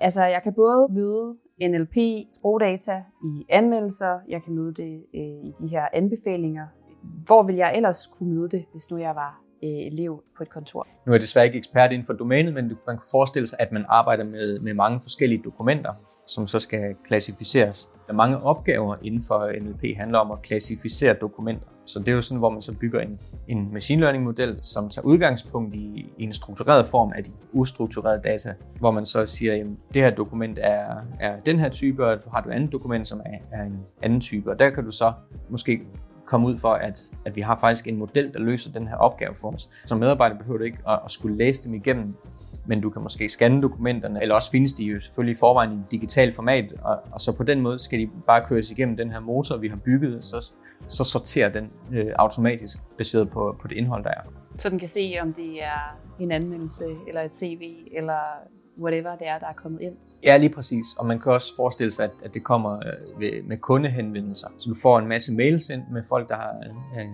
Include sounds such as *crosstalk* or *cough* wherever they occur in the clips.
Altså, jeg kan både møde NLP, sprogdata i anmeldelser, jeg kan møde det øh, i de her anbefalinger. Hvor vil jeg ellers kunne møde det, hvis nu jeg var øh, elev på et kontor? Nu er jeg desværre ikke ekspert inden for domænet, men man kan forestille sig, at man arbejder med, med mange forskellige dokumenter, som så skal klassificeres. Der er mange opgaver inden for NLP handler om at klassificere dokumenter. Så det er jo sådan, hvor man så bygger en, en machine learning model, som tager udgangspunkt i, i en struktureret form af de ustrukturerede data, hvor man så siger, at det her dokument er, er den her type, og har du andet dokument, som er, er en anden type. Og der kan du så måske komme ud for, at, at vi har faktisk en model, der løser den her opgave for os. Som medarbejder behøver du ikke at, at skulle læse dem igennem men du kan måske scanne dokumenterne, eller også findes de jo selvfølgelig i forvejen i digitalt format, og, og så på den måde skal de bare køres igennem den her motor, vi har bygget, så, så sorterer den øh, automatisk baseret på, på det indhold, der er. Så den kan se, om det er en anmeldelse, eller et CV, eller whatever det er, der er kommet ind? Ja, lige præcis. Og man kan også forestille sig, at, at det kommer øh, med kundehenvendelser. Så du får en masse mails ind med folk, der har øh,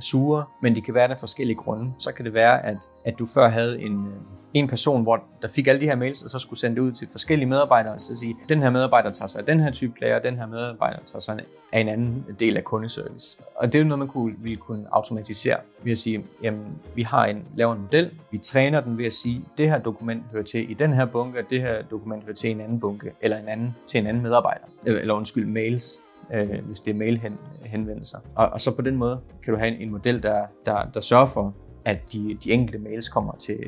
sure, men de kan være der forskellige grunde. Så kan det være, at, at du før havde en, øh, en person, hvor der fik alle de her mails, og så skulle sende det ud til forskellige medarbejdere, og så sige, den her medarbejder tager sig af den her type klager, og den her medarbejder tager sig af en anden del af kundeservice. Og det er jo noget, man kunne, ville kunne automatisere ved at sige, jamen, vi har en, laver en model, vi træner den ved at sige, det her dokument hører til i den her bunke, og det her dokument hører til en anden bunke, eller en anden, til en anden medarbejder, eller, eller undskyld, mails øh, hvis det er mailhenvendelser. Og, og så på den måde kan du have en, en model, der, der, der sørger for, at de, de enkelte mails kommer til,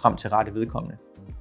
frem til rette vedkommende,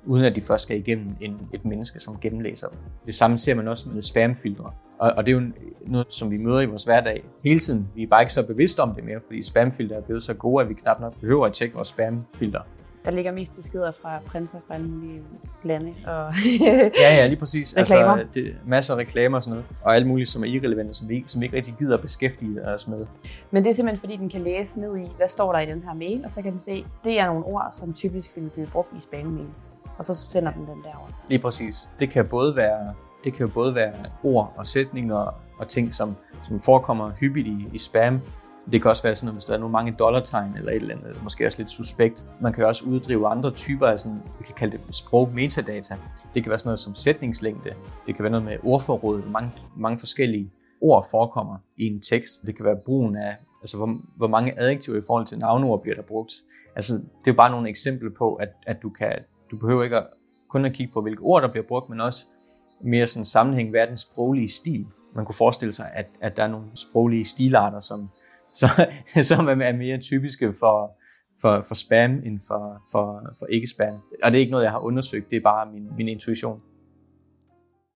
uden at de først skal igennem en, et menneske, som gennemlæser dem. Det samme ser man også med spamfiltre. Og, og det er jo noget, som vi møder i vores hverdag hele tiden. Vi er bare ikke så bevidste om det mere, fordi spamfiltre er blevet så gode, at vi knap nok behøver at tjekke vores spamfilter. Der ligger mest beskeder fra prinser fra alle mulige lande. Og *laughs* ja, ja, lige præcis. reklamer. Altså, det, masser af reklamer og sådan noget. Og alt muligt, som er irrelevante, som vi, som vi ikke rigtig gider at beskæftige os med. Men det er simpelthen, fordi den kan læse ned i, hvad står der i den her mail, og så kan den se, det er nogle ord, som typisk vil blive brugt i spam-mails. Og så sender den den derover. Lige præcis. Det kan både være, det kan både være ord og sætninger og ting, som, som forekommer hyppigt i, i spam, det kan også være sådan, at hvis der er nogle mange dollartegn eller et eller andet, eller måske også lidt suspekt. Man kan også uddrive andre typer af sådan, vi kan kalde det sprog metadata. Det kan være sådan noget som sætningslængde. Det kan være noget med ordforråd. Mange, mange forskellige ord forekommer i en tekst. Det kan være brugen af, altså hvor, hvor mange adjektiver i forhold til navnord bliver der brugt. Altså, det er bare nogle eksempler på, at, at du kan, du behøver ikke at, kun at kigge på, hvilke ord der bliver brugt, men også mere sådan sammenhæng, hvad er den sproglige stil. Man kunne forestille sig, at, at der er nogle sproglige stilarter, som, så, *laughs* som er mere typiske for, for, for spam end for, for, for ikke-spam. Og det er ikke noget, jeg har undersøgt, det er bare min, min intuition.